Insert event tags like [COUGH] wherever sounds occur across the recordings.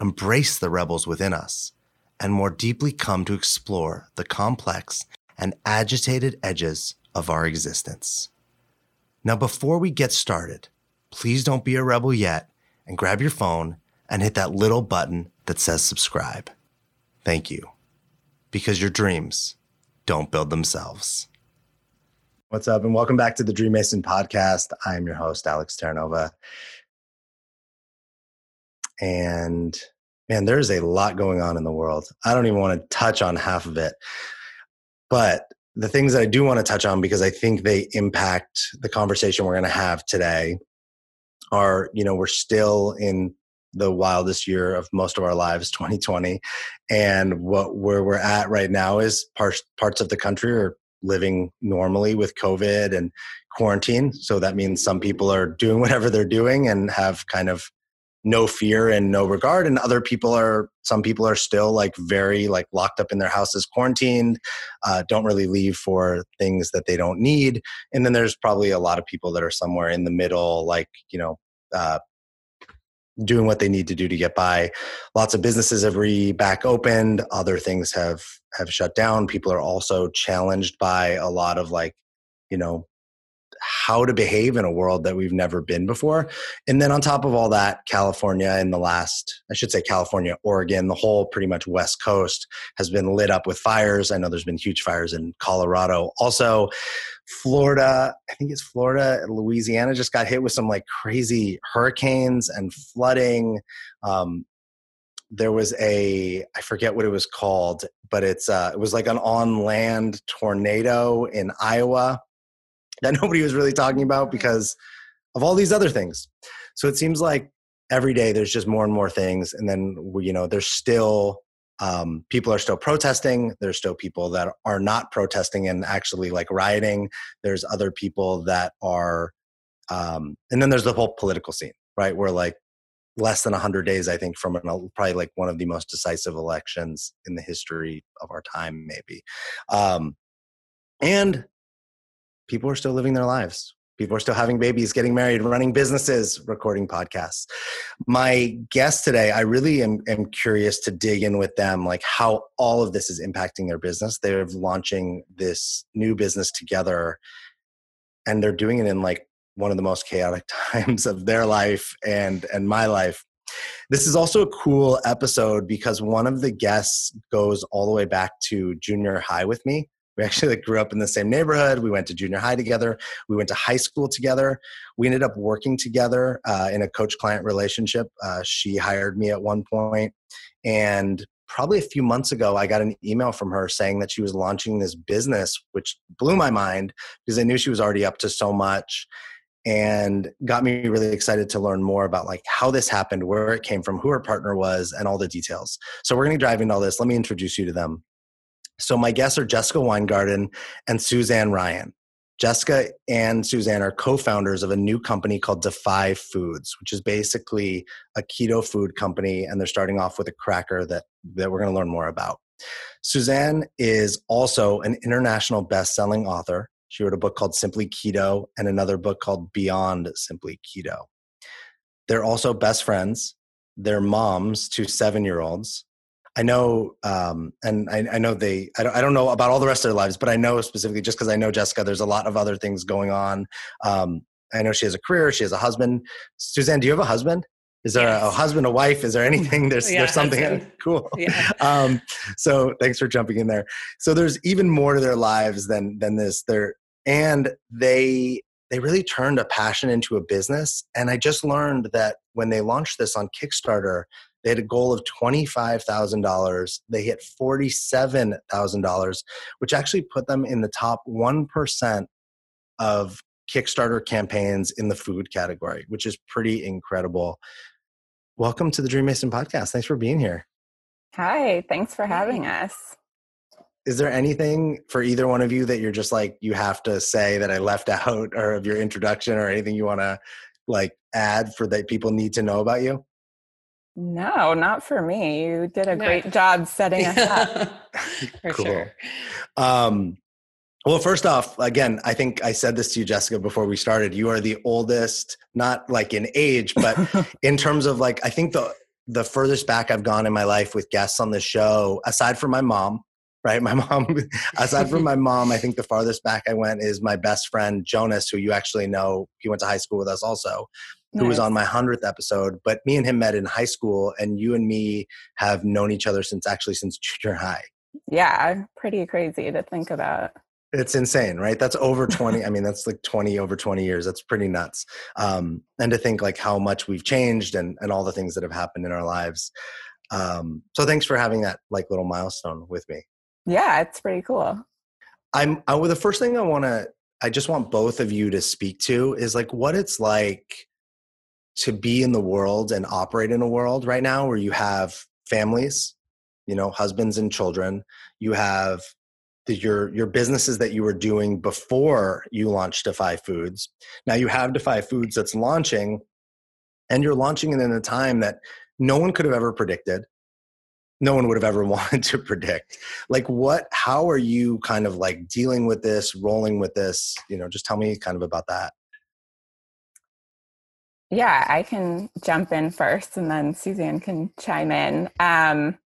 embrace the rebels within us, and more deeply come to explore the complex and agitated edges of our existence. Now, before we get started, please don't be a rebel yet and grab your phone and hit that little button that says subscribe. Thank you. Because your dreams don't build themselves. What's up, and welcome back to the Dream Mason podcast. I'm your host, Alex Terranova. And man, there's a lot going on in the world. I don't even want to touch on half of it. But the things that I do want to touch on because I think they impact the conversation we're going to have today are, you know, we're still in the wildest year of most of our lives 2020 and what where we're at right now is parts parts of the country are living normally with COVID and quarantine. So that means some people are doing [LAUGHS] whatever they're doing and have kind of no fear and no regard and other people are some people are still like very like locked up in their houses quarantined uh, don't really leave for things that they don't need and then there's probably a lot of people that are somewhere in the middle like you know uh, doing what they need to do to get by. Lots of businesses have re back opened other things have have shut down. People are also challenged by a lot of like you know how to behave in a world that we've never been before. And then on top of all that california in the last i should say california oregon the whole pretty much west coast has been lit up with fires. I know there's been huge fires in colorado. Also florida i think it's florida louisiana just got hit with some like crazy hurricanes and flooding. Um, there was a I forget what it was called, but it's uh, it was like an on land tornado in Iowa [LAUGHS] that nobody was really talking about because of all these other things. So it seems like every day there's just more and more things, and then you know there's still um, people are still protesting. There's still people that are not protesting and actually like rioting. There's other people that are, um, and then there's the whole political scene, right? Where like less than 100 days i think from an, probably like one of the most decisive elections in the history of our time maybe um, and people are still living their lives. People are still having babies getting married running businesses recording podcasts. My guest today i really am, am curious to dig in with them like how all of this is impacting their business. They're launching this new business together and they're doing it in like one of the most chaotic [LAUGHS] times of their life and and my life. This is also a cool episode because one of the guests goes all the way back to junior high with me we actually like grew up in the same neighborhood. We went to junior high together. We went to high school together. We ended up working together uh, in a coach client relationship. Uh, she hired me at one point and probably a few months ago, I got an email from her saying that she was launching this business, which blew my mind because I knew she was already up to so much and got me really excited to learn more about like how this happened where it came from who her partner was and all the details. So we're going to dive into all this. Let me introduce you to them so my guests are jessica weingarten and suzanne ryan jessica and suzanne are co-founders of a new company called defy foods which is basically a keto food company and they're starting off with a cracker that, that we're going to learn more about suzanne is also an international best-selling author she wrote a book called Simply Keto and another book called Beyond Simply Keto. They're also best friends. They're moms to seven year olds. I know, um, and I, I, know they, I don't, I don't know about all the rest of their lives, but I know specifically just because I know Jessica, there's a lot of other things going on. Um, I know she has a career, she has a husband. Suzanne, do you have a husband? Is there yes. a, a, husband, a wife? Is there anything? There's yeah, there's something [LAUGHS] cool. Yeah. Um, so thanks for jumping in there. So there's even more to their lives than than this. They're and they they really turned a passion into a business and i just learned that when they launched this on kickstarter they had a goal of $25000 they hit $47000 which actually put them in the top 1% of kickstarter campaigns in the food category which is pretty incredible. Welcome to the dream mason podcast. Thanks for being here. Hi, thanks for having us. Is there anything for either one of you that you're just like you have to say that I left out or of your introduction or anything you want to like add for that people need to know about you? No, not for me. You did a great job setting us up. [LAUGHS] [LAUGHS] for cool. sure. Um, well, first off, again, I think I said this to you, Jessica, before we started. You are the oldest, not like in age, but [LAUGHS] in terms of like, I think the the furthest back I've gone in my life with guests on the show, aside from my mom, right? My mom, aside from my mom, I think the farthest back I went is my best friend Jonas, who you actually know. He went to high school with us also, who nice. was on my hundredth episode. But me and him met in high school, and you and me have known each other since actually since [LAUGHS] junior high. Yeah, pretty crazy to think about. It's insane, right? That's over 20. I mean, that's like 20 over 20 years. That's pretty nuts. Um, and to think like how much we've changed and, and all the things that have happened in our lives. Um, so thanks for having that like little milestone with me. Yeah, it's pretty cool. I'm, I, well, the first thing I want to, I just want both of you to speak to is like what it's like to be in the world and operate in a world right now where you have families, you know, husbands and children, you have the, your your businesses that you were doing before you launched Defy Foods. Now you have Defy Foods that's launching, and you're launching it in a time that no one could have ever predicted. No one would have ever [LAUGHS] wanted to predict. Like what? How are you kind of like dealing with this, rolling with this? You know, just tell me kind of about that. Yeah, I can jump in first, and then Suzanne can chime in. Um,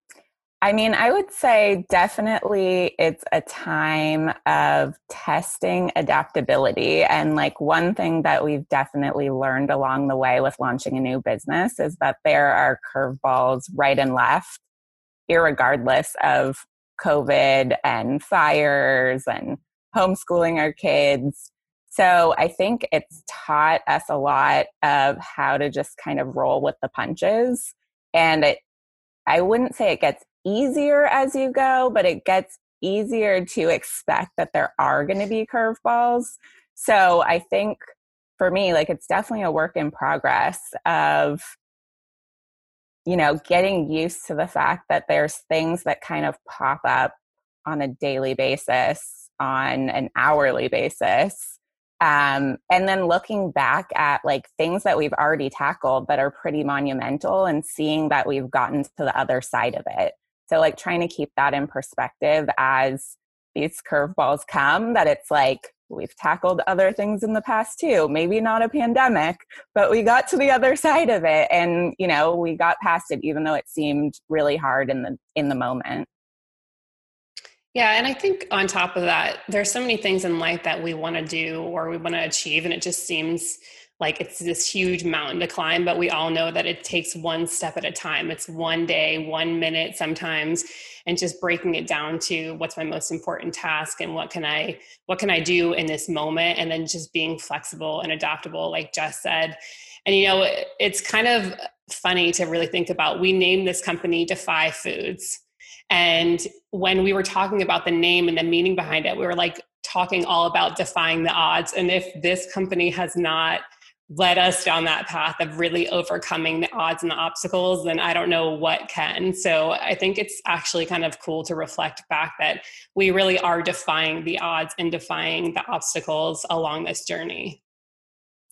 I mean, I would say definitely it's a time of testing adaptability. And like one thing that we've definitely learned along the way with launching a new business is that there are curveballs right and left, regardless of COVID and fires and homeschooling our kids. So I think it's taught us a lot of how to just kind of roll with the punches. And it, I wouldn't say it gets easier as you go, but it gets easier to expect that there are going to be curveballs. So I think for me, like it's definitely a work in progress of, you know, getting used to the fact that there's things that kind of pop up on a daily basis, on an hourly basis. Um, and then looking back at like things that we've already tackled that are pretty monumental and seeing that we've gotten to the other side of it. So, like, trying to keep that in perspective as these curveballs come, that it's like, we've tackled other things in the past too. Maybe not a pandemic, but we got to the other side of it and, you know, we got past it even though it seemed really hard in the in the moment. Yeah, and I think on top of that, there's so many things in life that we want to do or we want to achieve and it just seems like it's this huge mountain to climb but we all know that it takes one step at a time. It's one day one minute sometimes and just breaking it down to what's my most important task and what can i what can i do in this moment and then just being flexible and adaptable like jess said. And you know it's kind of funny to really think about. We named this company defy foods and when we were talking about the name and the meaning behind it we were like talking all about defying the odds and if this company has not led us down that path of really overcoming the odds and the obstacles, then I don't know what can. So I think it's actually kind of cool to reflect back that we really are defying the odds and defying the obstacles along this journey.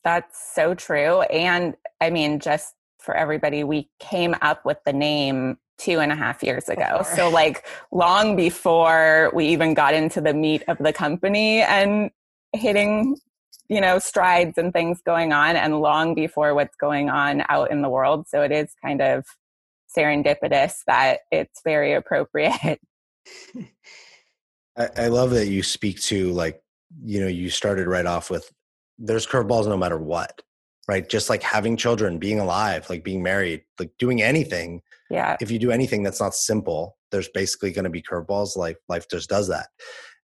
That's so true. And I mean, just for everybody, we came up with the name two and a half years ago. Before. So, like, long before we even got into the meat of the company and hitting you know strides and things going on and long before what's going on out in the world so it is kind of serendipitous that it's very appropriate [LAUGHS] I, I love that you speak to like you know you started right off with there's curveballs no matter what right just like having children being alive like being married like doing anything yeah. if you do anything that's not simple there's basically going to be curveballs like life just does that.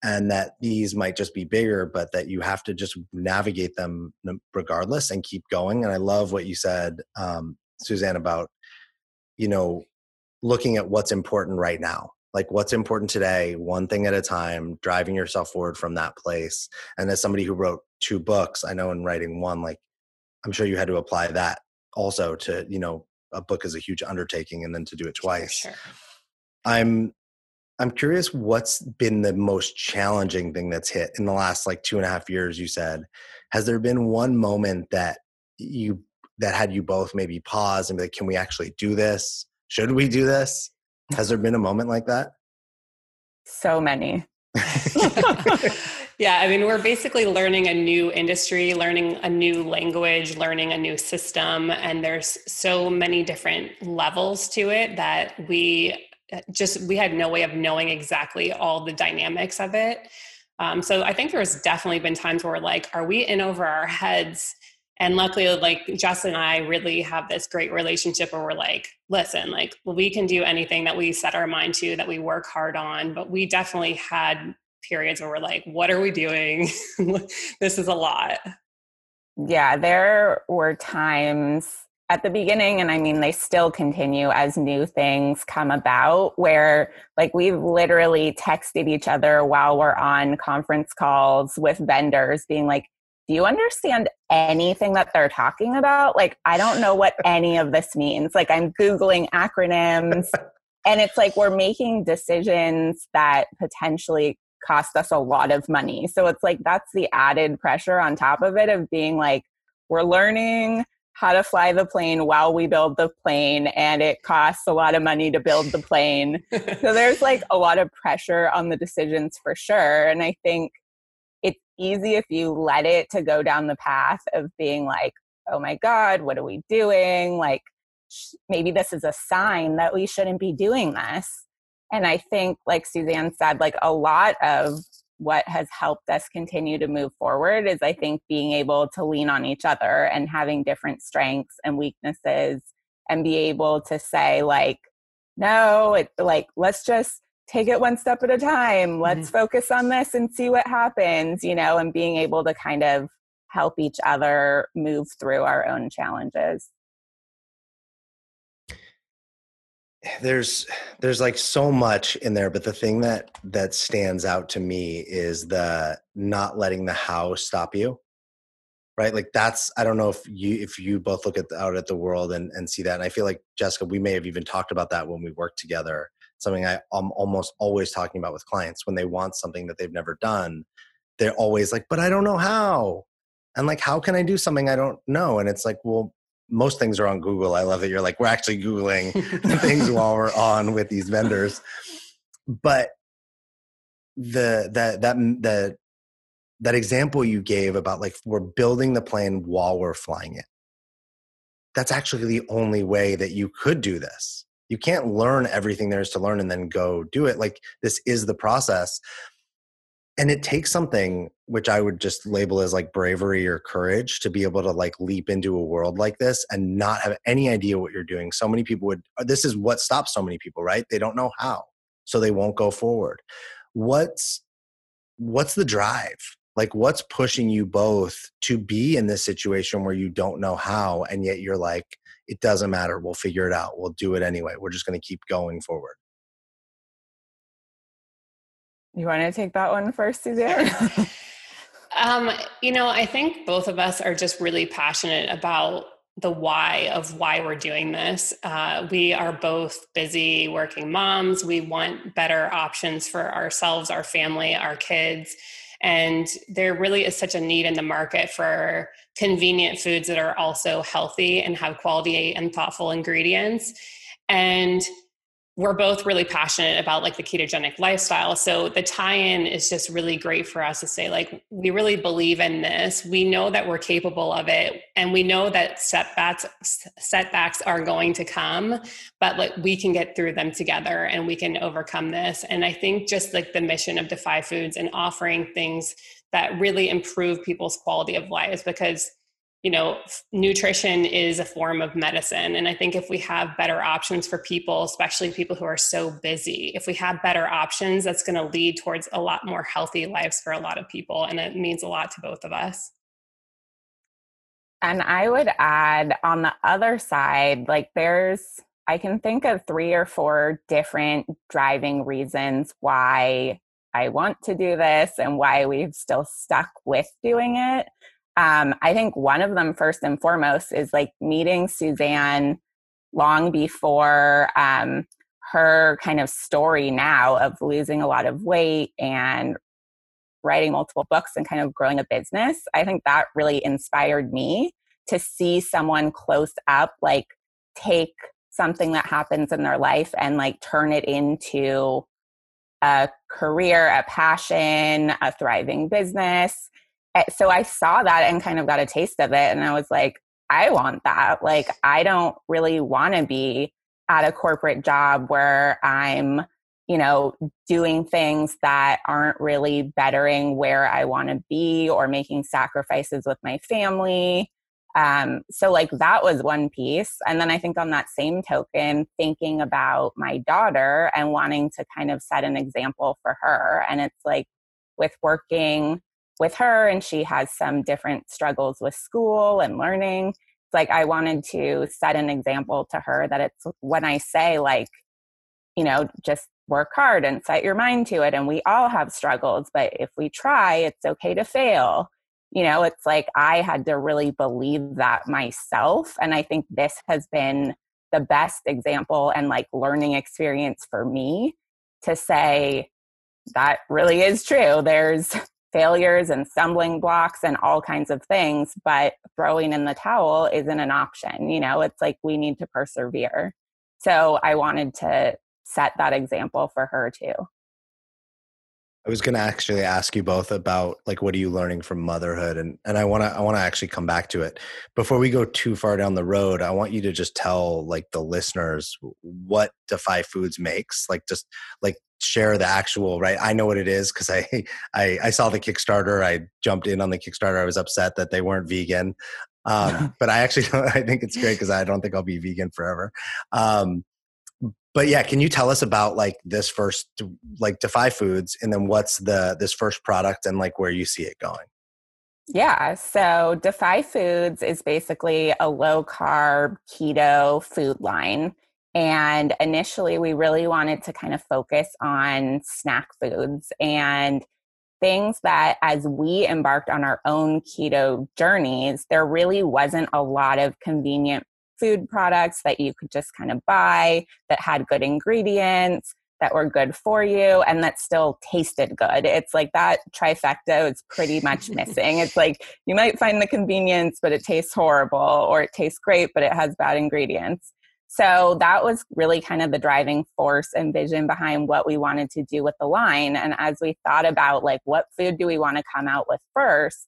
And that these might just be bigger but that you have to just navigate them regardless and keep going. And i love what you said um, suzanne about you know looking at what's important right now. Like what's important today one thing at a time driving yourself forward from that place. And as somebody who wrote two books i know in writing one like i'm sure you had to apply that also to you know a book is a huge undertaking and then to do it twice sure. I'm I'm curious what's been the most challenging thing that's hit in the last like two and a half years, you said. Has there been one moment that you that had you both maybe pause and be like, can we actually do this? Should we do this? Has there been a moment like that? So many. [LAUGHS] [LAUGHS] yeah, I mean, we're basically learning a new industry, learning a new language, learning a new system, and there's so many different levels to it that we uh, just we had no way of knowing exactly all the dynamics of it. Um, so I think there's definitely been times where like, are we in over our heads? And luckily, like Justin and I really have this great relationship where we're like, listen, like we can do anything that we set our mind to, that we work hard on. But we definitely had periods where we're like, what are we doing? [LAUGHS] this is a lot. Yeah, there were times at the beginning, and I mean, they still continue as new things come about, where like we've literally texted each other while we're on conference calls with vendors, being like, do you understand anything that they're talking about? Like, I don't know what [LAUGHS] any of this means. Like, I'm Googling acronyms. [LAUGHS] and it's like we're making decisions that potentially cost us a lot of money. So it's like that's the added pressure on top of it of being like, we're learning how to fly the plane while we build the plane and it costs a lot of money to build the plane. So [LAUGHS] there's like a lot of pressure on the decisions for sure and i think it's easy if you let it to go down the path of being like oh my god what are we doing? Like sh- maybe this is a sign that we shouldn't be doing this and i think like suzanne said like a lot of what has helped us continue to move forward is I think being able to lean on each other and having different strengths and weaknesses and be able to say like no it like let's just take it one step at a time let's mm-hmm. focus on this and see what happens you know and being able to kind of help each other move through our own challenges there's there's like so much in there but the thing that that stands out to me is the not letting the how stop you right? Like that's i don't know if you if you both look at the, out at the world and and see that and i feel like jessica we may have even talked about that when we worked together something i am almost always talking about with clients when they want something that they've never done they're always like but i don't know how and like how can i do something i don't know? And it's like well most things are on Google. I love that you're like, we're actually Googling [LAUGHS] things while we're on with these vendors. But the that that that that example you gave about like we're building the plane while we're flying it. That's actually the only way that you could do this. You can't learn everything there is to learn and then go do it. Like this is the process and it takes something which i would just label as like bravery or courage to be able to like leap into a world like this and not have any idea what you're doing. So many people would uh, this is what stops so many people right? They don't know how so they won't go forward. What's what's the drive? Like what's pushing you both to be in this situation where you don't know how and yet you're like it doesn't matter. We'll figure it out. We'll do it anyway. We're just going to keep going forward you want to take that one first, Suzanne? [LAUGHS] um, you know, I think both of us are just really passionate about the why of why we're doing this. Uh, we are both busy working moms. We want better options for ourselves, our family, our kids. And there really is such a need in the market for convenient foods that are also healthy and have quality and thoughtful ingredients. And we're both really passionate about like the ketogenic lifestyle. So the tie-in is just really great for us to say like we really believe in this. We know that we're capable of it and we know that setbacks setbacks are going to come but like we can get through them together and we can overcome this. And i think just like the mission of defy foods and offering things that really improve people's quality of lives because you know, nutrition is a form of medicine. And I think if we have better options for people, especially people who are so busy, if we have better options, that's going to lead towards a lot more healthy lives for a lot of people. And it means a lot to both of us. And I would add on the other side, like there's, I can think of three or four different driving reasons why I want to do this and why we've still stuck with doing it. Um, I think one of them, first and foremost, is like meeting Suzanne long before um, her kind of story now of losing a lot of weight and writing multiple books and kind of growing a business, I think that really inspired me to see someone close up like take something that happens in their life and like turn it into a career, a passion, a thriving business. So I saw that and kind of got a taste of it. And I was like, I want that. Like, I don't really want to be at a corporate job where I'm, you know, doing things that aren't really bettering where I want to be or making sacrifices with my family. Um, so, like, that was one piece. And then I think on that same token, thinking about my daughter and wanting to kind of set an example for her. And it's like with working with her, and she has some different struggles with school and learning. It's like I wanted to set an example to her that it's when I say, like, you know, just work hard and set your mind to it. And we all have struggles, but if we try, it's okay to fail you know it's like i had to really believe that myself and i think this has been the best example and like learning experience for me to say that really is true there's failures and stumbling blocks and all kinds of things but throwing in the towel isn't an option you know it's like we need to persevere. So i wanted to set that example for her too I was going to actually ask you both about like what are you learning from motherhood and and I want to I want to actually come back to it. Before we go too far down the road, I want you to just tell like the listeners what Defy Foods makes. Like just like share the actual right i know what it is because I, [LAUGHS] I i saw the kickstarter i jumped in on the kickstarter i was upset that they weren't vegan um, [LAUGHS] but i actually [LAUGHS] i think it's great because i don't think i'll be vegan forever um, but yeah can you tell us about like this first like defy foods and then what's the this first product and like where you see it going? Yeah so defy foods is basically a low carb keto food line and initially we really wanted to kind of focus on snack foods and things that as we embarked on our own keto journeys there really wasn't a lot of convenient food products that you could just kind of buy that had good ingredients that were good for you and that still tasted good. It's like that trifecta is pretty much missing. It's like you might find the convenience, but it tastes horrible, or it tastes great, but it has bad ingredients. So that was really kind of the driving force and vision behind what we wanted to do with the line. And as we thought about like what food do we want to come out with first,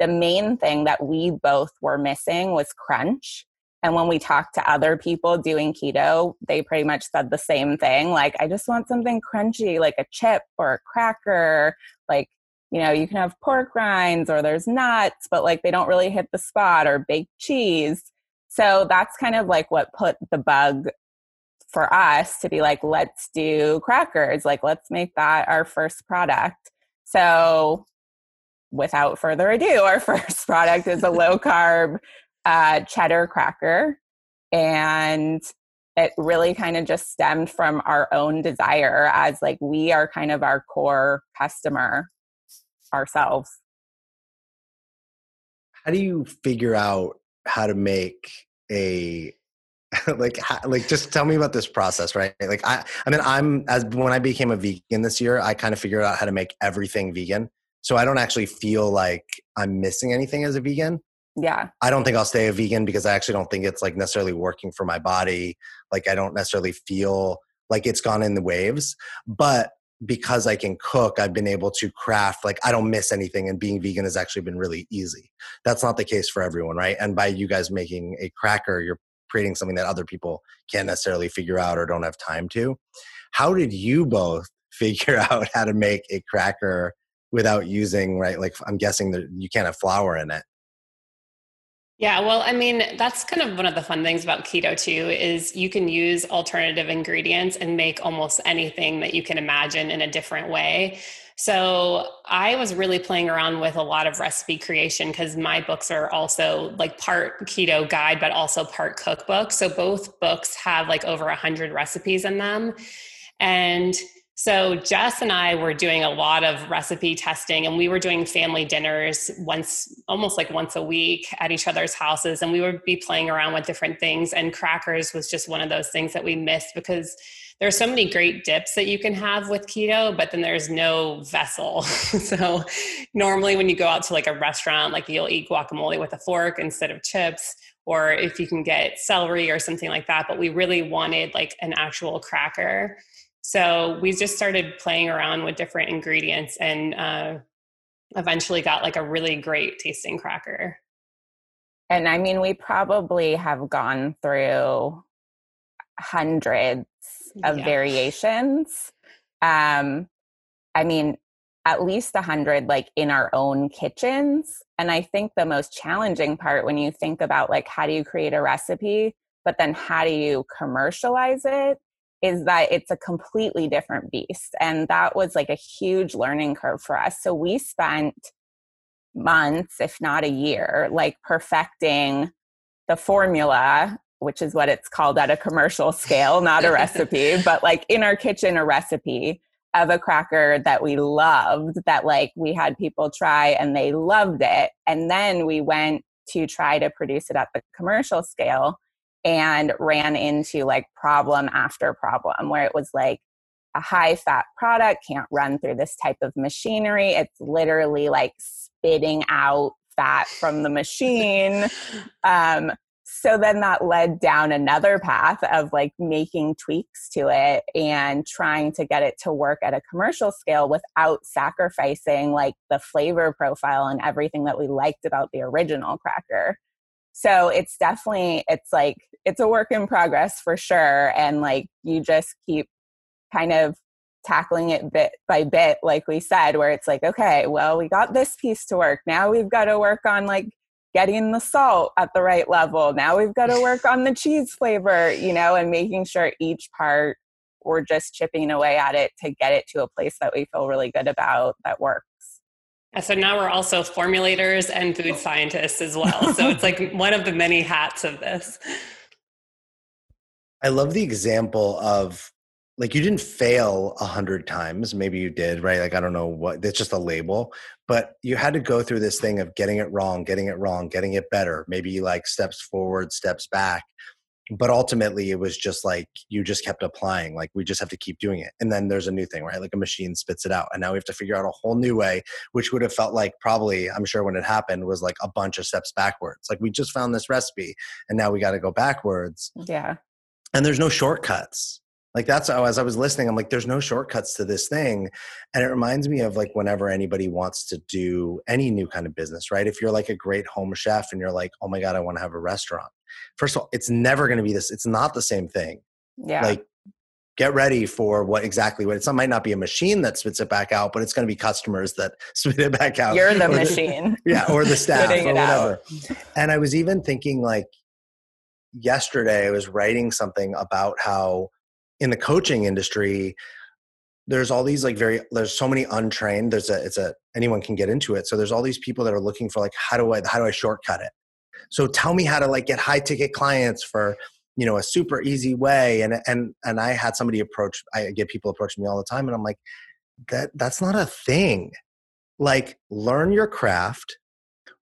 the main thing that we both were missing was crunch. And when we talked to other people doing keto, they pretty much said the same thing. Like, I just want something crunchy, like a chip or a cracker. Like, you know, you can have pork rinds or there's nuts, but like they don't really hit the spot or baked cheese. So that's kind of like what put the bug for us to be like, let's do crackers. Like, let's make that our first product. So, without further ado, our [LAUGHS] first product is a low carb uh, cheddar cracker. And it really kind of just stemmed from our own desire as like we are kind of our core customer ourselves. How do you figure out how to make a [LAUGHS] like like just tell me about this process right like i i mean i'm as when i became a vegan this year i kind of figured out how to make everything vegan so i don't actually feel like i'm missing anything as a vegan yeah. I don't think i'll stay a vegan because i actually don't think it's like necessarily working for my body. Like i don't necessarily feel like it's gone in the waves but because i can cook i've been able to craft like i don't miss anything and being vegan has actually been really easy. That's not the case for everyone right? And by you guys making a cracker you're creating something that other people can't necessarily figure out or don't have time to. How did you both [LAUGHS] figure out how to make a cracker without using right like i'm guessing that you can't have flour in it yeah, well, I mean, that's kind of one of the fun things about keto too is you can use alternative ingredients and make almost anything that you can imagine in a different way. So, I was really playing around with a lot of recipe creation cuz my books are also like part keto guide but also part cookbook. So both books have like over 100 recipes in them. And So Jess and I were doing a lot of recipe testing and we were doing family dinners once almost like once a week at each other's houses and we would be playing around with different things and crackers was just one of those things that we missed because there's so many great dips that you can have with keto but then there's no vessel. [LAUGHS] So normally when you go out to like a restaurant like you'll eat guacamole with a fork instead of chips or if you can get celery or something like that but we really wanted like an actual cracker so we just started playing around with different ingredients and uh, eventually got like a really great tasting cracker. And I mean, we probably have gone through hundreds of yeah. variations. Um, I mean, at least a hundred like in our own kitchens. And I think the most challenging part when you think about like how do you create a recipe, but then how do you commercialize it is that it's a completely different beast. And that was like a huge learning curve for us. So we spent months, if not a year, like perfecting the formula, which is what it's called at a commercial scale, not a recipe, [LAUGHS] but like in our kitchen, a recipe of a cracker that we loved, that like we had people try and they loved it. And then we went to try to produce it at the commercial scale and ran into like problem after problem where it was like a high fat product can't run through this type of machinery. It's literally like spitting out fat from the machine. [LAUGHS] Um, so then that led down another path of like making tweaks to it and trying to get it to work at a commercial scale without sacrificing like the flavor profile and everything that we liked about the original cracker so it's definitely it's like it's a work in progress for sure and like you just keep kind of tackling it bit by bit like we said where it's like okay well we got this piece to work. Now we've got to work on like getting the salt at the right level. Now we've got to [LAUGHS] work on the cheese flavor you know and making sure each part we're just chipping away at it to get it to a place that we feel really good about that works so now we're also formulators and food scientists as well. So it's like [LAUGHS] one of the many hats of this. I love the example of like you didn't fail a hundred times. Maybe you did, right? Like I don't know what it's just a label, but you had to go through this thing of getting it wrong, getting it wrong, getting it better. Maybe like steps forward, steps back but ultimately it was just like you just kept applying like we just have to keep doing it. And then there's a new thing right? Like a machine spits it out and now we have to figure out a whole new way which would have felt like probably i'm sure when it happened was like a bunch of steps backwards. Like we just found this recipe and now we got to go backwards. Yeah. And there's no shortcuts. Like that's how as i was listening i'm like there's no shortcuts to this thing. And it reminds me of like whenever anybody wants to do any new kind of business right? If you're like a great home chef and you're like oh my god i want to have a restaurant first of all it's never going to be this it's not the same thing. Yeah. Like get ready for what exactly what it might not be a machine that spits it back out but it's going to be customers that [LAUGHS] spit it back out you're the machine the, [LAUGHS] yeah or the [LAUGHS] staff or whatever. Out. and i was even thinking like yesterday i was writing something about how in the coaching industry there's all these like very there's so many untrained there's a it's a anyone can get into it. So there's all these people that are looking for like how do i how do i shortcut it so tell me how to like get high ticket clients for you know a super easy way and and and i had somebody approach i get people approaching me all the time and i'm like that that's not a thing like learn your craft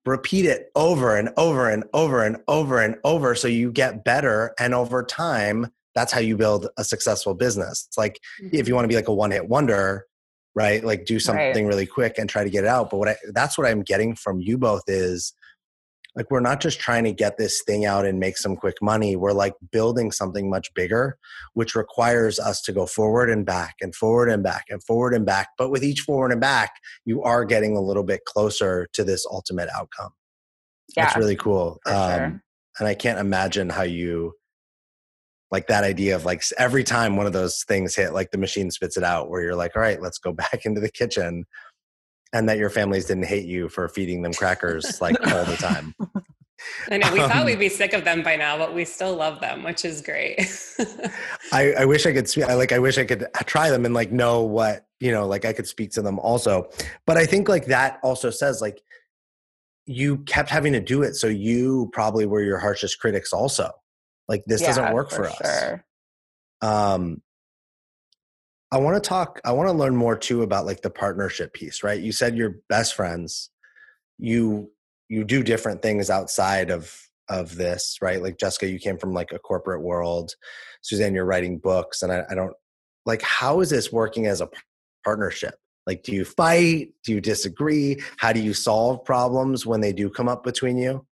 repeat it over and over and over and over and over so you get better and over time that's how you build a successful business. It's like mm-hmm. if you want to be like a one hit wonder, right? Like do something right. really quick and try to get it out. But what I, that's what I'm getting from you both is like we're not just trying to get this thing out and make some quick money. We're like building something much bigger, which requires us to go forward and back and forward and back and forward and back. But with each forward and back, you are getting a little bit closer to this ultimate outcome. Yeah, That's really cool. Um, sure. And I can't imagine how you like that idea of like every time one of those things hit like the machine spits it out where you're like all right let's go [LAUGHS] back into the kitchen and that your families didn't hate you for feeding them crackers like all the time [LAUGHS] I know we um, thought we'd be sick of them by now, but we still love them, which is great. [LAUGHS] I, I wish I could speak. I like. I wish I could try them and like know what you know. Like I could speak to them also. But I think like that also says like you kept having to do it, so you probably were your harshest critics also. Like this yeah, doesn't work for, for us. Sure. Um, I want to talk, I want to learn more too about like the partnership piece, right? You said you're best friends. You you do different things outside of of this, right? Like Jessica, you came from like a corporate world. Suzanne, you're writing books, and I, I don't like how is this working as a partnership? Like, do you fight? Do you disagree? How do you solve problems when they do come up between you?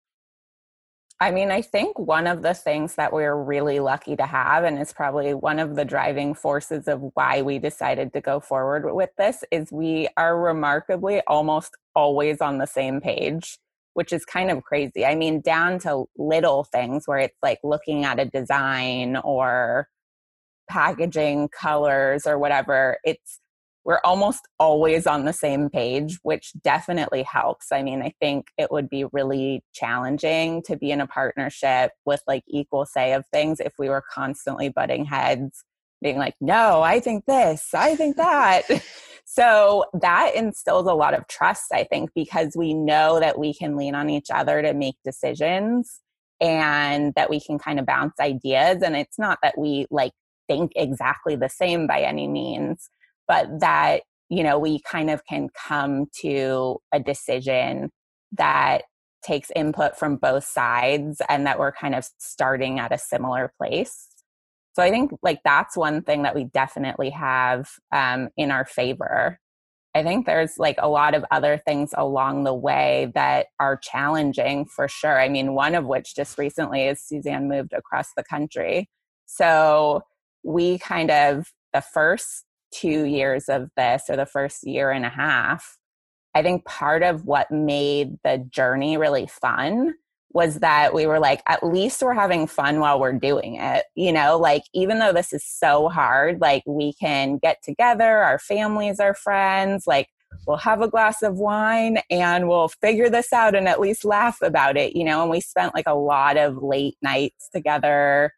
I mean, I think one of the things that we're really lucky to have, and it's probably one of the driving forces of why we decided to go forward with this, is we are remarkably almost always on the same page, which is kind of crazy. I mean, down to little things where it's like looking at a design or packaging colors or whatever. It's we're almost always on the same page, which definitely helps. I mean, I think it would be really challenging to be in a partnership with like equal say of things if we were constantly butting heads, being like, no, I think this, I think that. [LAUGHS] so that instills a lot of trust, I think, because we know that we can lean on each other to make decisions and that we can kind of bounce ideas. And it's not that we like think exactly the same by any means but that you know we kind of can come to a decision that takes input from both sides and that we're kind of starting at a similar place. So i think like that's one thing that we definitely have um, in our favor. I think there's like a lot of other things along the way that are challenging for sure. I mean one of which just recently is suzanne moved across the country. So we kind of the first two years of this or the first year and a half, I think part of what made the journey really fun was that we were like, at least we're having fun while we're doing it. You know, like even though this is so hard, like we can get together, our families our friends, like we'll have a glass of wine and we'll figure this out and at least laugh about it, you know. And we spent like a lot of late nights together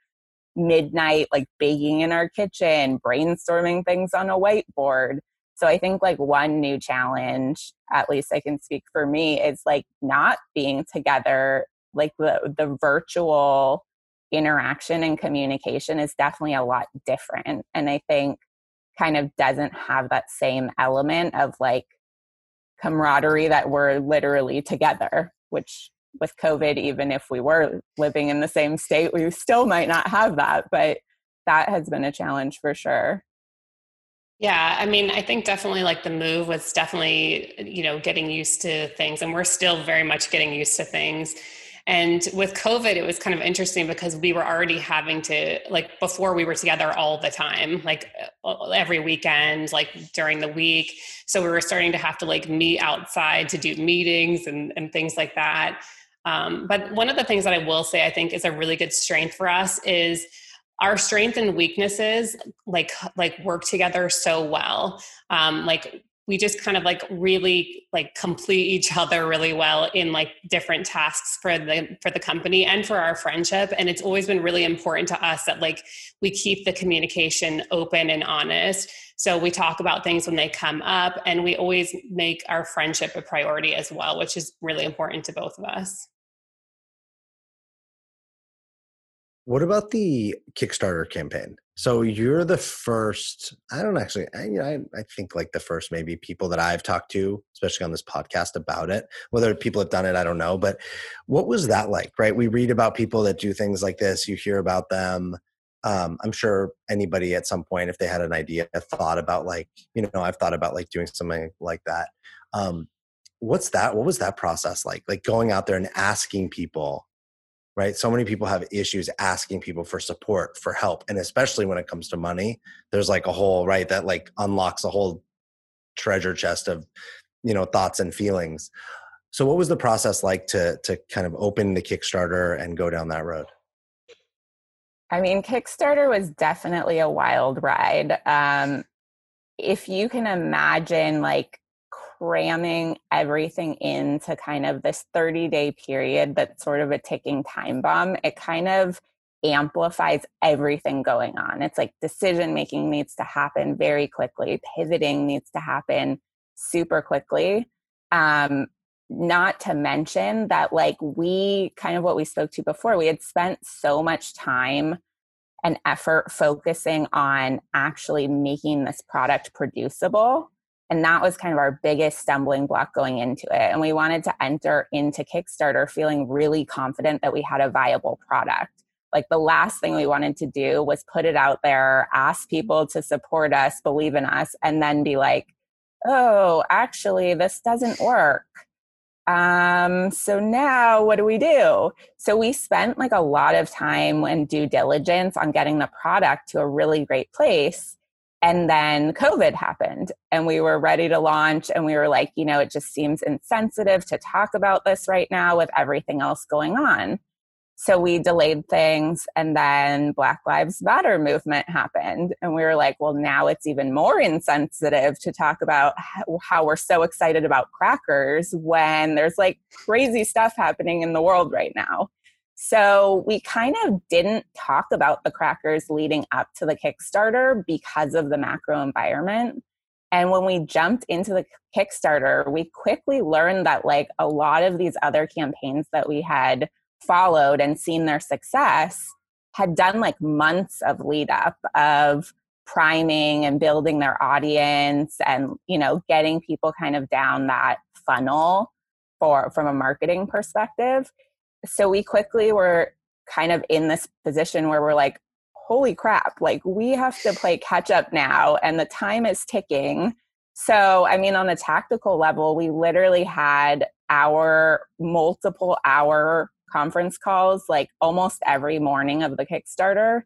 midnight like baking in our kitchen brainstorming things on a whiteboard. So i think like one new challenge at least i can speak for me is like not being together like the the virtual interaction and communication is definitely a lot different and i think kind of doesn't have that same element of like camaraderie that we're literally together which with COVID, even if we were living in the same state, we still might not have that. But that has been a challenge for sure. Yeah, I mean, I think definitely like the move was definitely, you know, getting used to things, and we're still very much getting used to things. And with COVID, it was kind of interesting because we were already having to, like, before we were together all the time, like uh, every weekend, like during the week. So we were starting to have to like meet outside to do meetings and, and things like that. Um, but one of the things that I will say I think is a really good strength for us is our strength and weaknesses like like work together so well. Um, like we just kind of like really like complete each other really well in like different tasks for the for the company and for our friendship. And it's always been really important to us that like we keep the communication open and honest. So we talk about things when they come up and we always make our friendship a priority as well which is really important to both of us What about the Kickstarter campaign? So you're the first. I don't actually. I, I, I think like the first maybe people that I've talked to, especially on this podcast about it. Whether people have done it, I don't know. But what was that like? Right? We read about people that do things like this. You hear about them. Um, I'm sure anybody at some point, if they had an idea, thought about like you know I've thought about like doing something like that. Um, what's that? What was that process like? Like going out there and asking people right? So many people have issues asking people for support for help and especially when it comes to money there's like a whole right that like unlocks a whole treasure chest of you know thoughts and feelings. So what was the process like to to kind of open the kickstarter and go down that road? I mean kickstarter was definitely a wild ride. Um if you can imagine like cramming everything into kind of this 30 day period that's sort of a ticking time bomb, it kind of amplifies everything going on. It's like decision making needs to happen very quickly, pivoting needs to happen super quickly. Um, not to mention that, like, we kind of what we spoke to before, we had spent so much time and effort focusing on actually making this product producible. And that was kind of our biggest stumbling block going into it. And we wanted to enter into Kickstarter feeling really confident that we had a viable product. Like the last thing we wanted to do was put it out there, ask people to support us, believe in us, and then be like, oh, actually, this doesn't work. Um, so now what do we do? So we spent like a lot of time and due diligence on getting the product to a really great place. And then COVID happened and we were ready to launch. And we were like, you know, it just seems insensitive to talk about this right now with everything else going on. So we delayed things, and then Black Lives Matter movement happened. And we were like, well, now it's even more insensitive to talk about how we're so excited about crackers when there's like crazy stuff happening in the world right now. So we kind of didn't talk about the crackers leading up to the Kickstarter because of the macro environment. And when we jumped into the Kickstarter, we quickly learned that like a lot of these other campaigns that we had followed and seen their success had done like months of lead up of priming and building their audience and you know getting people kind of down that funnel for from a marketing perspective so we quickly were kind of in this position where we're like holy crap like we have to play catch up now and the time is ticking so i mean on a tactical level we literally had our multiple hour conference calls like almost every morning of the Kickstarter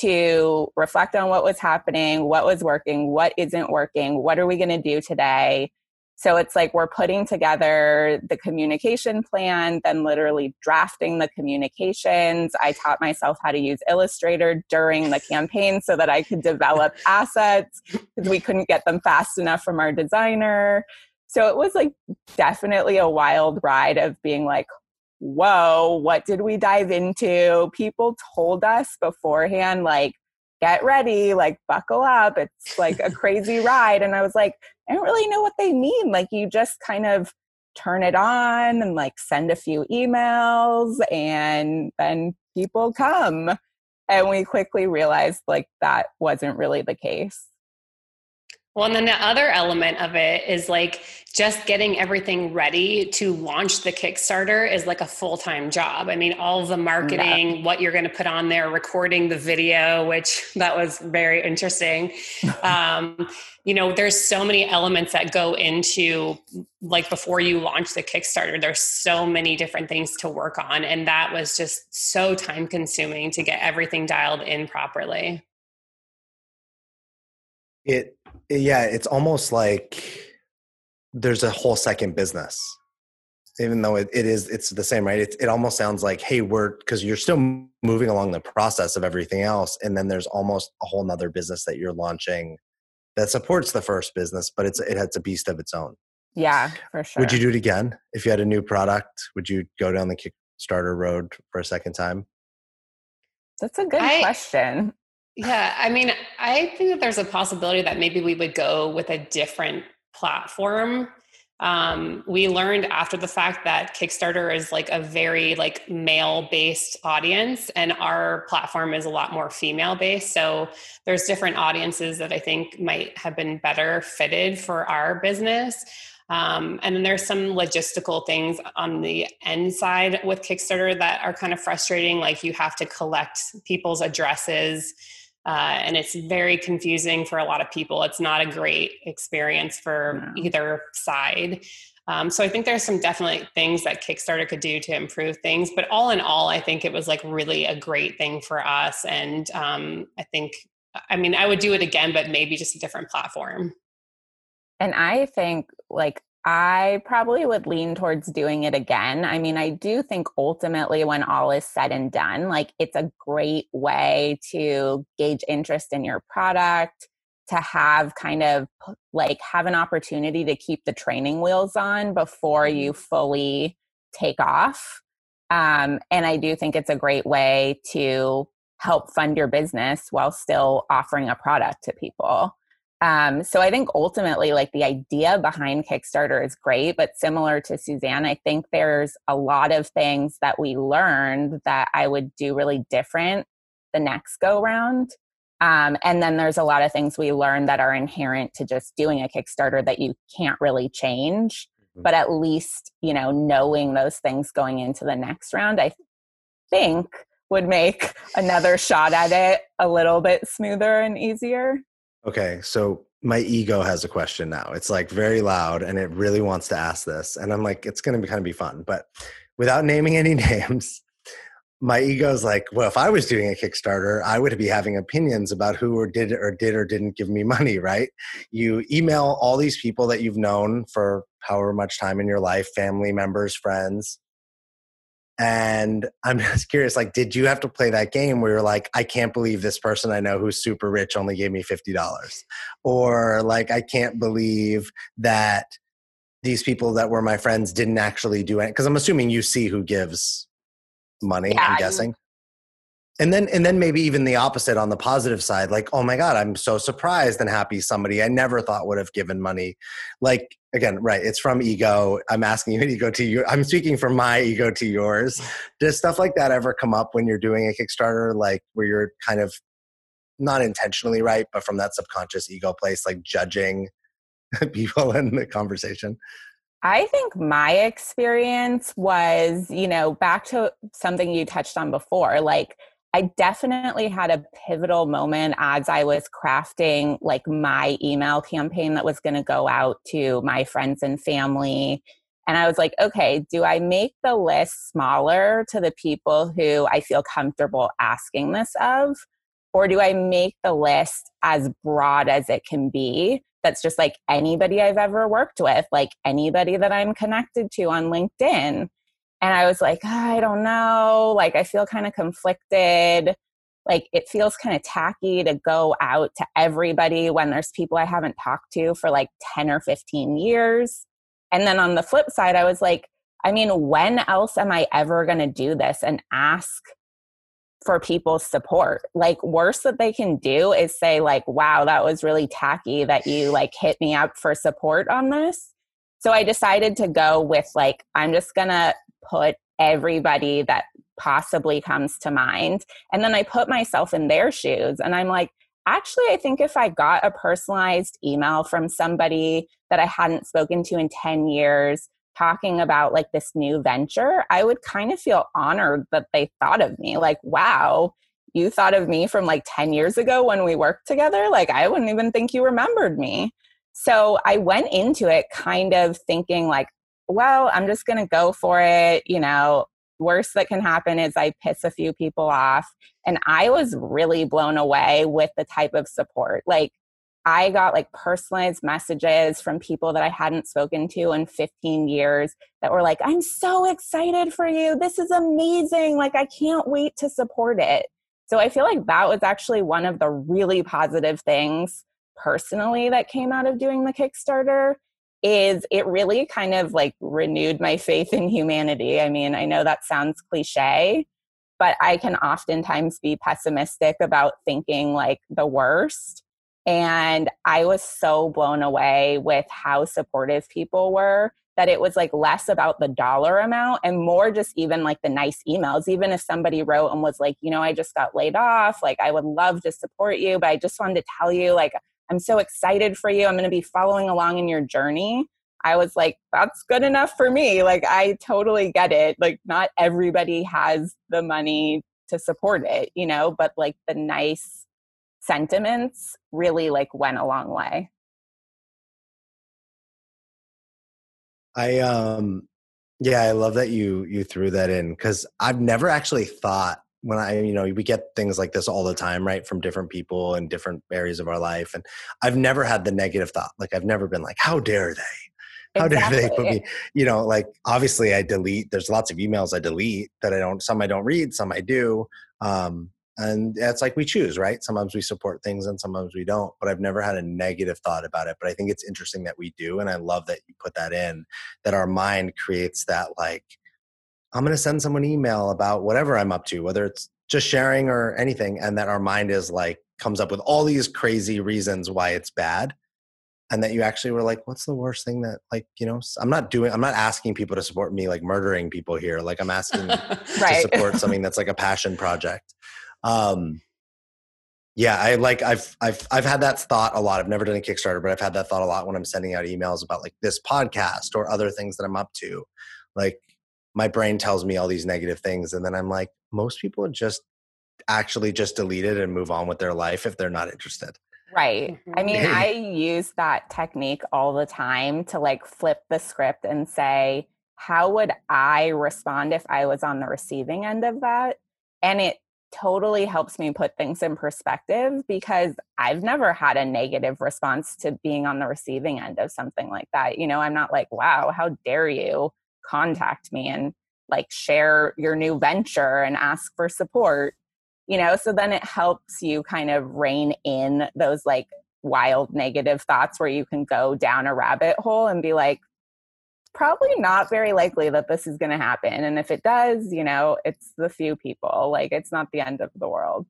to reflect on what was happening, what was working, what isn't working, what are we going to do today. So it's like we're putting together the communication plan, then literally drafting the communications. I taught myself how to use Illustrator during the campaign so that I could develop [LAUGHS] assets because we couldn't get them fast enough from our designer. So it was like definitely a wild ride of being like, whoa, what did we dive into? People told us beforehand, like, get ready, like, buckle up. It's like a crazy [LAUGHS] ride. And I was like, I don't really know what they mean. Like, you just kind of turn it on and like send a few emails, and then people come. And we quickly realized like that wasn't really the case. Well, and then the other element of it is like just getting everything ready to launch the Kickstarter is like a full time job. I mean, all the marketing, yeah. what you're going to put on there, recording the video, which [LAUGHS] that was very interesting. [LAUGHS] um, you know, there's so many elements that go into like before you launch the Kickstarter, there's so many different things to work on. And that was just so time consuming to get everything dialed in properly. It yeah, it's almost like there's a whole second business. Even though it, it is it's the same, right? It it almost sounds like, hey, we're because you're still moving along the process of everything else, and then there's almost a whole nother business that you're launching that supports the first business, but it's it has a beast of its own. Yeah, for sure. Would you do it again if you had a new product? Would you go down the Kickstarter road for a second time? That's a good I, question. Yeah, I mean, I think that there's a possibility that maybe we would go with a different platform. Um, we learned after the fact that Kickstarter is like a very like male based audience, and our platform is a lot more female based. So there's different audiences that I think might have been better fitted for our business. Um, and then there's some logistical things on the end side with Kickstarter that are kind of frustrating. Like you have to collect people's addresses uh, and it's very confusing for a lot of people. It's not a great experience for no. either side. Um, so I think there's some definitely things that Kickstarter could do to improve things. But all in all, I think it was like really a great thing for us. And um, I think, I mean, I would do it again, but maybe just a different platform. And I think like I probably would lean towards doing it again. I mean, I do think ultimately, when all is said and done, like it's a great way to gauge interest in your product, to have kind of like have an opportunity to keep the training wheels on before you mm-hmm. fully take off. Um, and I do think it's a great way to help fund your business while still offering a product to people. Um, so I think ultimately, like the idea behind Kickstarter is great, but similar to Suzanne, I think there's a lot of things that we learned that I would do really different the next go round. Um, and then there's a lot of things we learned that are inherent to just doing a Kickstarter that you can't really change. Mm-hmm. But at least, you know, knowing those things going into the next round, I think would make [LAUGHS] another shot at it a little bit smoother and easier. Okay. So my ego has a question now. It's like very loud and it really wants to ask this. And I'm like, it's going to be kind of be fun. But without naming any [LAUGHS] names, my ego is like, well, if I was doing a Kickstarter, I would be having opinions about who or did or did or didn't give me [LAUGHS] money, right? You email all these people that you've known for however much time in your life, family members, friends. And I'm [LAUGHS] just curious, like, did you have to play that game where you're like, I can't believe this person I know who's super rich only gave me $50? Or like, I can't believe that these people that were my friends didn't actually do it. Because I'm assuming you see who gives money yeah, i'm guessing and then and then maybe even the opposite on the positive side like oh my god i'm so surprised and happy somebody i never thought would have given money. Like again right it's from ego. I'm asking you ego to you i'm speaking from my ego to yours. Does stuff like that ever come up when you're doing a kickstarter like where you're kind of not intentionally right but from that subconscious ego place like judging [LAUGHS] people in the conversation? I think my experience was, you know, back to something you touched on before. Like, I definitely had a pivotal moment as I was crafting like my email campaign that was going to go out to my friends and family. And I was like, okay, do I make the list smaller to the people who I feel comfortable asking this of? Or do I make the list as broad as it can be that's just like anybody I've ever worked with, like anybody that I'm connected to on LinkedIn. And I was like, oh, I don't know. Like, I feel kind of conflicted. Like, it feels kind of tacky to go out to everybody when there's people I haven't talked to for like 10 or 15 years. And then on the flip side, I was like, I mean, when else am I ever going to do this and ask for people's support. Like worst that they can do is say like, "Wow, that was really tacky that you like hit me up for support on this." So I decided to go with like I'm just going to put everybody that possibly comes to mind and then I put myself in their shoes and I'm like, actually I think if I got a personalized email from somebody that I hadn't spoken to in 10 years talking about like this new venture, I would kind of feel honored that they thought of me. Like, wow, you thought of me from like 10 years ago when we worked together. Like, I wouldn't even think you remembered me. So I went into it kind of thinking, like, well, I'm just going to go for it. You know, worst that can happen is I piss a few people off. And I was really blown away with the type of support. Like, I got like personalized messages from people that I hadn't spoken to in 15 years that were like, I'm so excited for you. This is amazing. Like, I can't wait to support it. So I feel like that was actually one of the really positive things personally that came out of doing the Kickstarter is it really kind of like renewed my faith in humanity. I mean, I know that sounds cliche, but I can oftentimes be pessimistic about thinking like the worst. And I was so blown away with how supportive people were that it was like less about the dollar amount and more just even like the nice emails. Even if somebody wrote and was like, you know, I just got laid off, like I would love to support you, but I just wanted to tell you, like, I'm so excited for you. I'm going to be following along in your journey. I was like, that's good enough for me. Like, I totally get it. Like, not everybody has the money to support it, you know, but like the nice sentiments really like went a long way. I um yeah, I love that you you threw that in cuz I've never actually thought when I you know we get things like this all the time right from different people in different areas of our life and I've never had the negative thought like I've never been like how dare they how exactly. dare they put me you know like obviously I delete there's lots of emails I delete that I don't some I don't read some I do um and it's like we choose right sometimes we support things and sometimes we don't but i've never had a negative thought about it but i think it's interesting that we do and i love that you put that in that our mind creates that like i'm going to send someone an email about whatever i'm up to whether it's just sharing or anything and that our mind is like comes up with all these crazy reasons why it's bad and that you actually were like what's the worst thing that like you know i'm not doing i'm not asking people to support me like murdering people here like i'm [LAUGHS] asking right. to support [LAUGHS] something that's like a passion project Um, yeah, I like I've I've I've had that thought a lot. I've never done a Kickstarter, but I've had that thought a lot when I'm sending out emails about like this podcast or other things that I'm up to. Like my brain tells me all these negative things and then I'm like most people just actually just delete it and move on with their life if they're not interested. Right. I mean, Mm-hmm. I use that technique all the time to like flip the script and say, how would I respond if I was on the receiving end of that? And it totally helps me put things in perspective because I've never had a negative response to being on the receiving end of something like that. You know, I'm not like, wow, how dare you contact me and like share your new venture and ask for support you know so then it helps you kind of rein in those like wild negative thoughts where you can go down a rabbit hole and be like probably not very likely that this is going to happen and if it does you know it's the few people like it's not the end of the world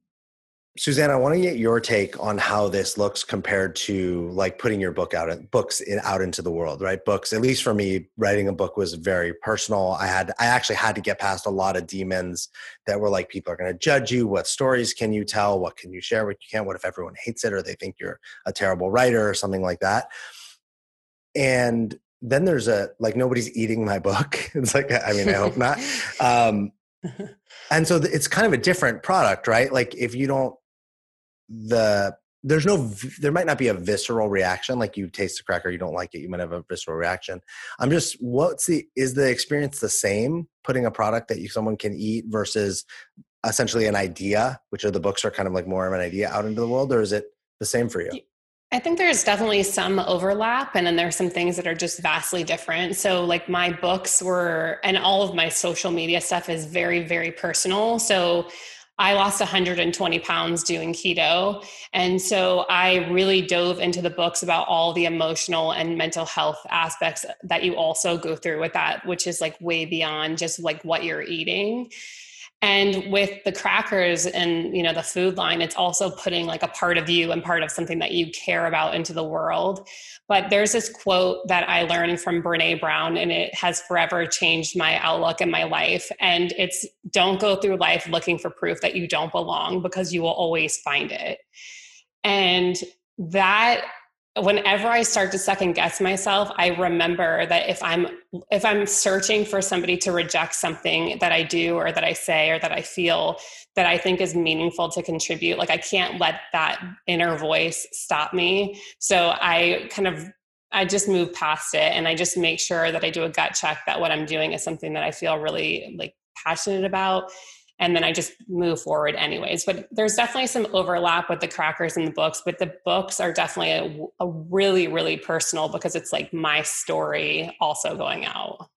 Suzanne, I want to get your take on how this looks compared to like putting your book out books in, out into the world, right? Books, at least for me, writing a book was very personal. I had I actually had to get past a lot of demons that were like people are going to judge you. What stories can you tell? What can you share? What you can't? What if everyone hates it or they think you're a terrible writer or something like that? And then there's a like nobody's eating my book. [LAUGHS] It's like I mean I hope not. [LAUGHS] Um, [LAUGHS] and so it's kind of a different product, right? Like if you don't the there's no there might not be a visceral reaction like you taste a cracker you don't like it you might have a visceral reaction i'm just what's the is the experience the same putting a product that you someone can eat versus essentially an idea which are the books are kind of like more of an idea out into the world or is it the same for you I think there's definitely some overlap, and then there's some things that are just vastly different. So, like my books were, and all of my social media stuff is very, very personal. So, I lost 120 pounds doing keto. And so I really dove into the books about all the emotional and mental health aspects that you also go through with that, which is like way beyond just like what you're eating. And with the crackers and you know the food line, it's also putting like a part of you and part of something that you care about into the world. But there's this quote that I learned from Brene Brown, and it has forever changed my outlook in my life. And it's don't go through life looking for proof that you don't belong because you will always find it. And that whenever i start to second guess myself i remember that if i'm if i'm searching for somebody to reject something that i do or that i say or that i feel that i think is meaningful to contribute like i can't let that inner voice stop me. So i kind of i just move past it and i just make sure that i do a gut check that what i'm doing is something that i feel really like passionate about and then I just move forward anyways. But there's definitely some overlap with the crackers and the books, but the books are definitely a, a, really, really personal because it's like my story also going out.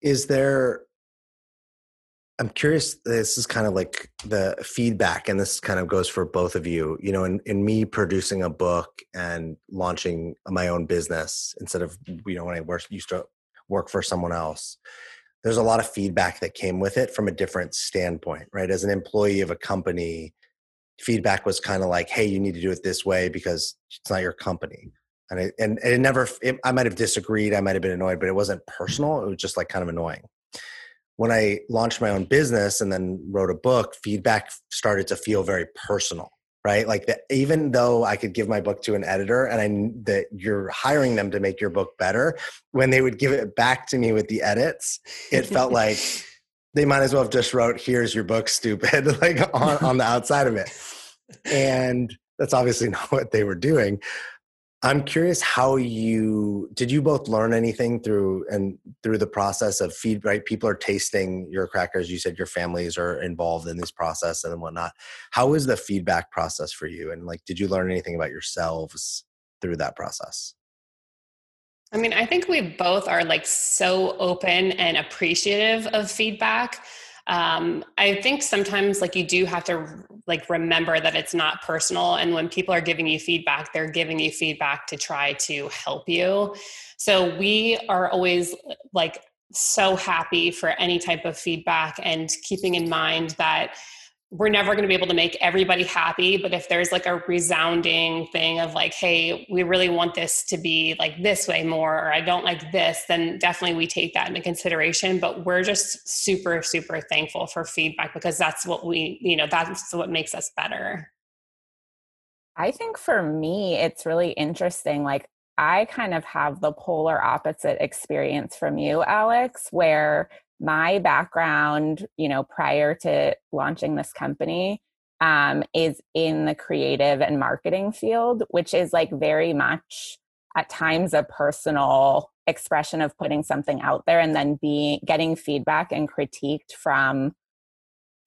Is there, I'm curious, this is kind of like the feedback, and this kind of goes for both of you. You know, in, in me producing a book and launching my own business instead of, you know, when I worked, used to work for someone else there's a lot of feedback that came with it from a different standpoint, right? As an employee of a company, feedback was kind of like, "Hey, you need to do it this way because it's not your company." And it, and, it never, it, I might have disagreed, I might have been annoyed, but it wasn't personal. It was just like kind of annoying. When I launched my own business and then wrote a book, feedback started to feel very personal right? Like that even though i could give my book to an editor and i that you're hiring them to make your book better when they would give it back to me with the edits it felt [LAUGHS] like they might as well have just wrote here's your book stupid [LAUGHS] like on, on the outside of it. And that's obviously [LAUGHS] not what they were doing i'm curious how you did you both learn anything through and through the process of feed right? People are tasting your crackers you said your families are involved in this process and whatnot. How is the feedback process for you? And like did you learn anything about yourselves through that process? I mean, I think we both are like so open and appreciative of feedback. Um, I think sometimes like you do have to like remember that it's not personal, and when people are giving you feedback, they're giving you feedback to try to help you. So we are always like so happy for any type of feedback, and keeping in mind that we're never going to be able to make everybody happy but if there's like a resounding thing of like hey we really want this to be like this way more or i don't like this then definitely we take that into consideration but we're just super super thankful for feedback because that's what we you know that's what makes us better. I think for me it's really interesting like i kind of have the polar opposite experience from you alex where my background, you know, prior to launching this company, um, is in the creative and marketing field, which is like very much at times a personal expression of putting something out there and then being getting feedback and critiqued from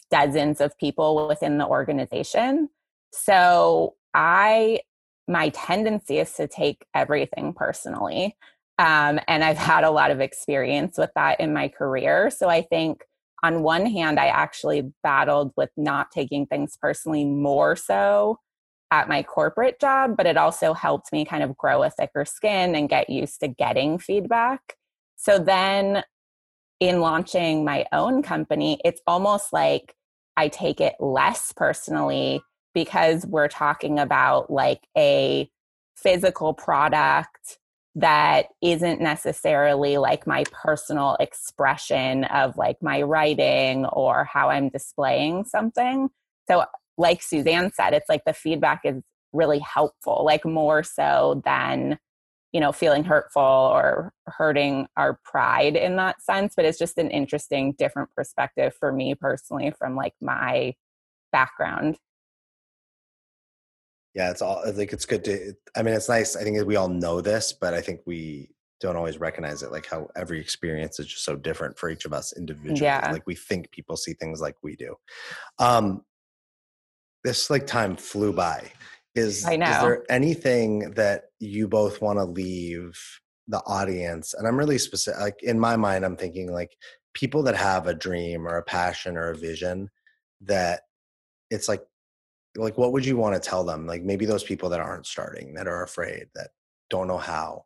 dozens of people within the organization. So I my tendency is to take everything personally. Um, and I've had a lot of experience with that in my career. So I think on one hand, I actually battled with not taking things personally more so at my corporate job, but it also helped me kind of grow a thicker skin and get used to getting feedback. So then in launching my own company, it's almost like I take it less personally because we're talking about like a physical product that isn't necessarily like my personal expression of like my writing or how I'm displaying something. So, like Suzanne said, it's like the feedback is really helpful, like more so than, you know, feeling hurtful or hurting our pride in that sense. But it's just an interesting, different perspective for me personally from like my background yeah it's all i think it's good to i mean it's nice i think we all know this but i think we don't always recognize it like how every experience is just so different for each of us individually yeah. like we think people see things like we do um this like time flew by is, I know. is there anything that you both want to leave the audience and i'm really specific like in my mind i'm thinking like people that have a dream or a passion or a vision that it's like like what would you want to tell them? Like maybe those people that aren't starting that are afraid that don't know how.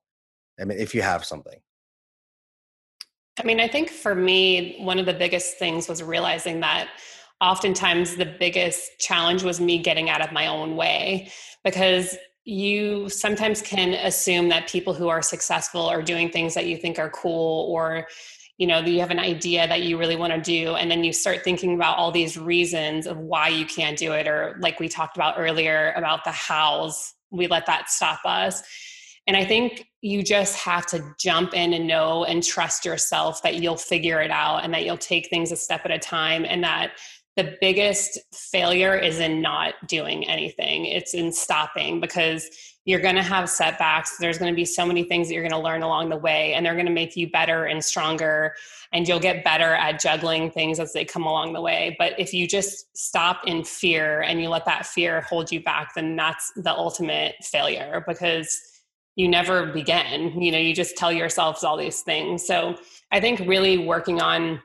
I mean if you have something. I mean i think for me one of the biggest things was realizing that oftentimes the biggest challenge was me getting out of my own way because you sometimes can assume that people who are successful are doing things that you think are cool or you know you have an idea that you really want to do and then you start thinking about all these reasons of why you can't do it or like we talked about earlier about the hows we let that stop us. And i think you just have to jump in and know and trust yourself that you'll figure it out and that you'll take things a step at a time and that the biggest failure is in not doing anything it's in stopping because you're going to have setbacks. There's going to be so many things that you're going to learn along the way, and they're going to make you better and stronger. And you'll get better at juggling things as they come along the way. But if you just stop in fear and you let that fear hold you back, then that's the ultimate failure because you never begin. You know, you just tell yourselves all these things. So I think really working on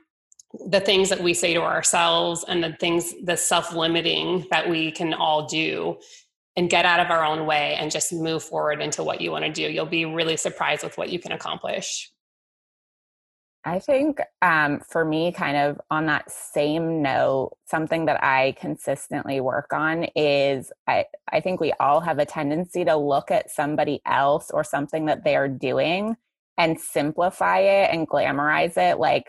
the things that we say to ourselves and the things, the self limiting that we can all do and get out of our own way and just move forward into what you want to do. You'll be really surprised with what you can accomplish. I think um, for me, kind of on that same note, something that I consistently work on is I, I think we all have a tendency to look at somebody else or something that they're doing and simplify it and glamorize it like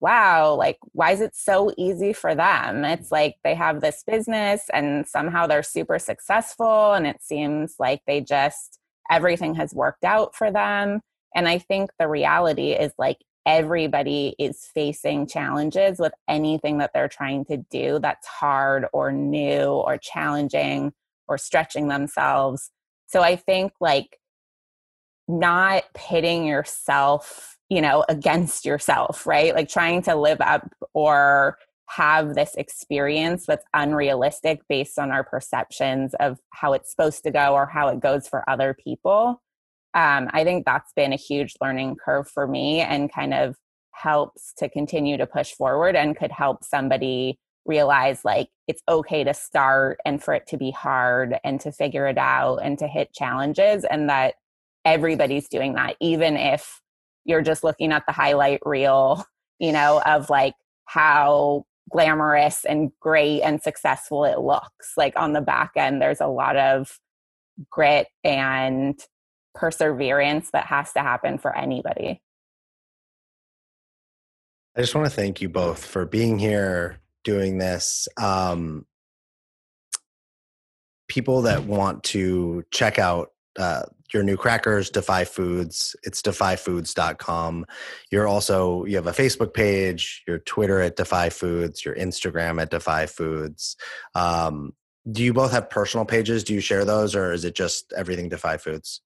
wow, like, why is it so easy for them? It's like they have this business and somehow they're super successful, and it seems like they just, everything has worked out for them. And I think the reality is like everybody is facing challenges with anything that they're trying to do that's hard or new or challenging or stretching themselves. So I think like not pitting yourself you know against yourself right? Like trying to live up or have this experience that's unrealistic based on our perceptions of how it's supposed to go or how it goes for other people. Um, i think that's been a huge learning curve for me and kind of helps to continue to push forward and could help somebody realize like it's okay to start and for it to be hard and to figure it out and to hit challenges and that everybody's doing that even if you're just looking at the highlight reel, you know, of like how glamorous and great and successful it looks. Like on the back end, there's a lot of grit and perseverance that has to happen for anybody. I just want to thank you both for being here, doing this. Um, people that want to check out uh, your new crackers, Defy Foods, it's defyfoods.com. You're also, you have a Facebook page, your Twitter at Defy Foods, your Instagram at Defy Foods. Um, do you both have personal pages? Do you share those or is it just everything Defy Foods?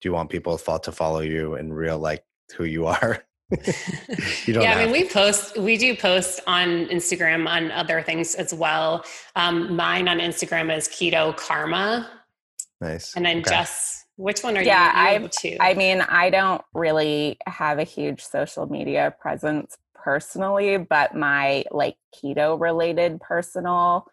Do you want people to follow you in real, like who you are? [LAUGHS] [LAUGHS] yeah, I mean, we post, we do post on Instagram on other things as well. Um, mine on Instagram is Keto Karma. Nice. And then okay. Jess, which one are yeah, you? Yeah, I I mean, I don't really have a huge social media presence personally, but my like keto related personal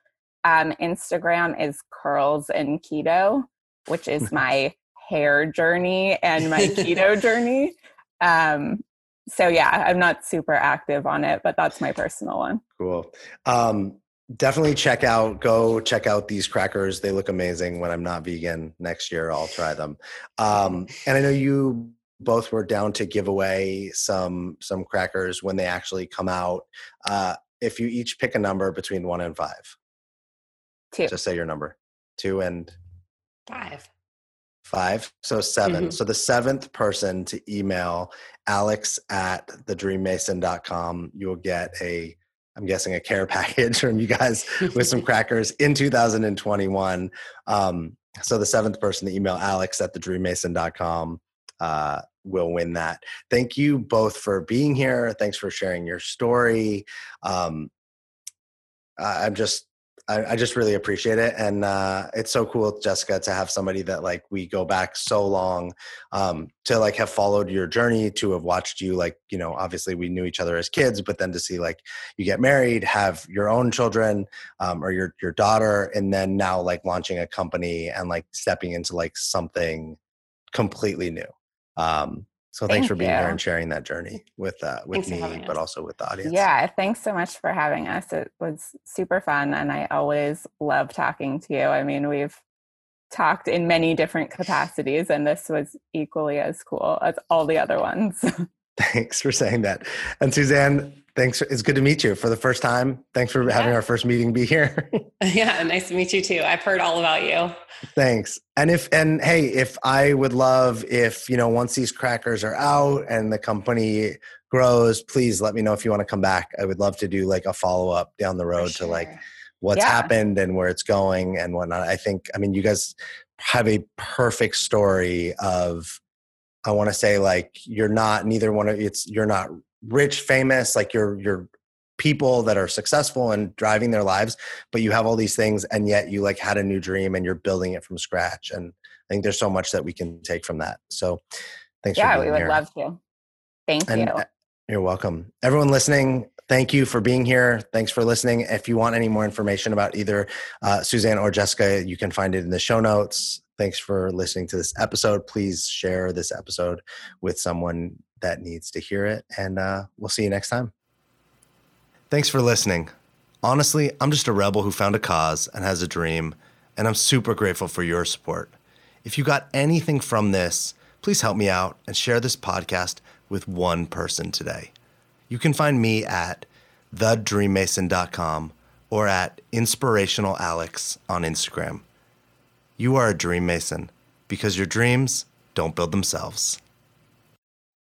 um, Instagram is curls and keto, which is [LAUGHS] my hair journey and my keto [LAUGHS] journey. Um, so yeah, I'm not super active on it, but that's my personal one. Cool. Um, definitely check out, go check out these crackers. They look amazing. When I'm not vegan next year, I'll try them. Um, and I know you both were down to give away some some crackers when they actually come out. Uh, if you each pick a number between one and five, two. Just say your number. Two and five. Five. So 7 mm-hmm. So the seventh person to email alex at thedreammason.com, you'll get a, I'm guessing a care [LAUGHS] package from you guys with some [LAUGHS] crackers in 2021. Um, so the seventh person to email alex at thedreammason.com uh, will win that. Thank you both for being here. Thanks for sharing your story. Um, I'm just I, I, just really appreciate it, and uh, it's so cool, Jessica, to have somebody that like we go back so long um, to like have followed your journey, to have watched you like you know obviously we knew each other as kids, but then to see like you get married, have your own children um, or your your daughter, and then now like launching a company and like stepping into like something completely new. Um, so thanks Thank for being you. here and sharing that journey with uh, with thanks me, but also with the audience. Yeah, thanks so much for having us. It was super fun, and I always love talking to you. I mean, we've talked in many different capacities, and this was equally as cool as all the other ones. [LAUGHS] Thanks for saying that. And Suzanne, thanks. It's good to meet you for the first time. Thanks for yeah. having our first meeting be here. [LAUGHS] yeah, nice to meet you too. I've heard all about you. Thanks. And if and hey, if I would love if, you know, once these crackers are out and the company grows, please let me know if you want to come back. I would love to do like a follow-up down the road sure. to like what's yeah. happened and where it's going and whatnot. I think I mean you guys have a perfect story of I want to say like you're not neither one of it's you're not rich, famous, like you're you're people that are successful and driving their lives, but you have all these things and yet you like had a new dream and you're building it from scratch. And I think there's so much that we can take from that. So thanks yeah, we would here. love to. Thank and, you. Uh, you're welcome. Everyone listening, thank you for being here. Thanks for listening. If you want any more information about either uh, Suzanne or Jessica, you can find it in the show notes. Thanks for listening to this episode. Please share this episode with someone that needs to hear it. And uh, we'll see you next time. Thanks for listening. Honestly, I'm just a rebel who found a cause and has a dream, and I'm super grateful for your support. If you got anything from this, please help me out and share this podcast with one person today. You can find me at thedreammason.com or at inspirationalalex on Instagram. You are a dream mason because your dreams don't build themselves.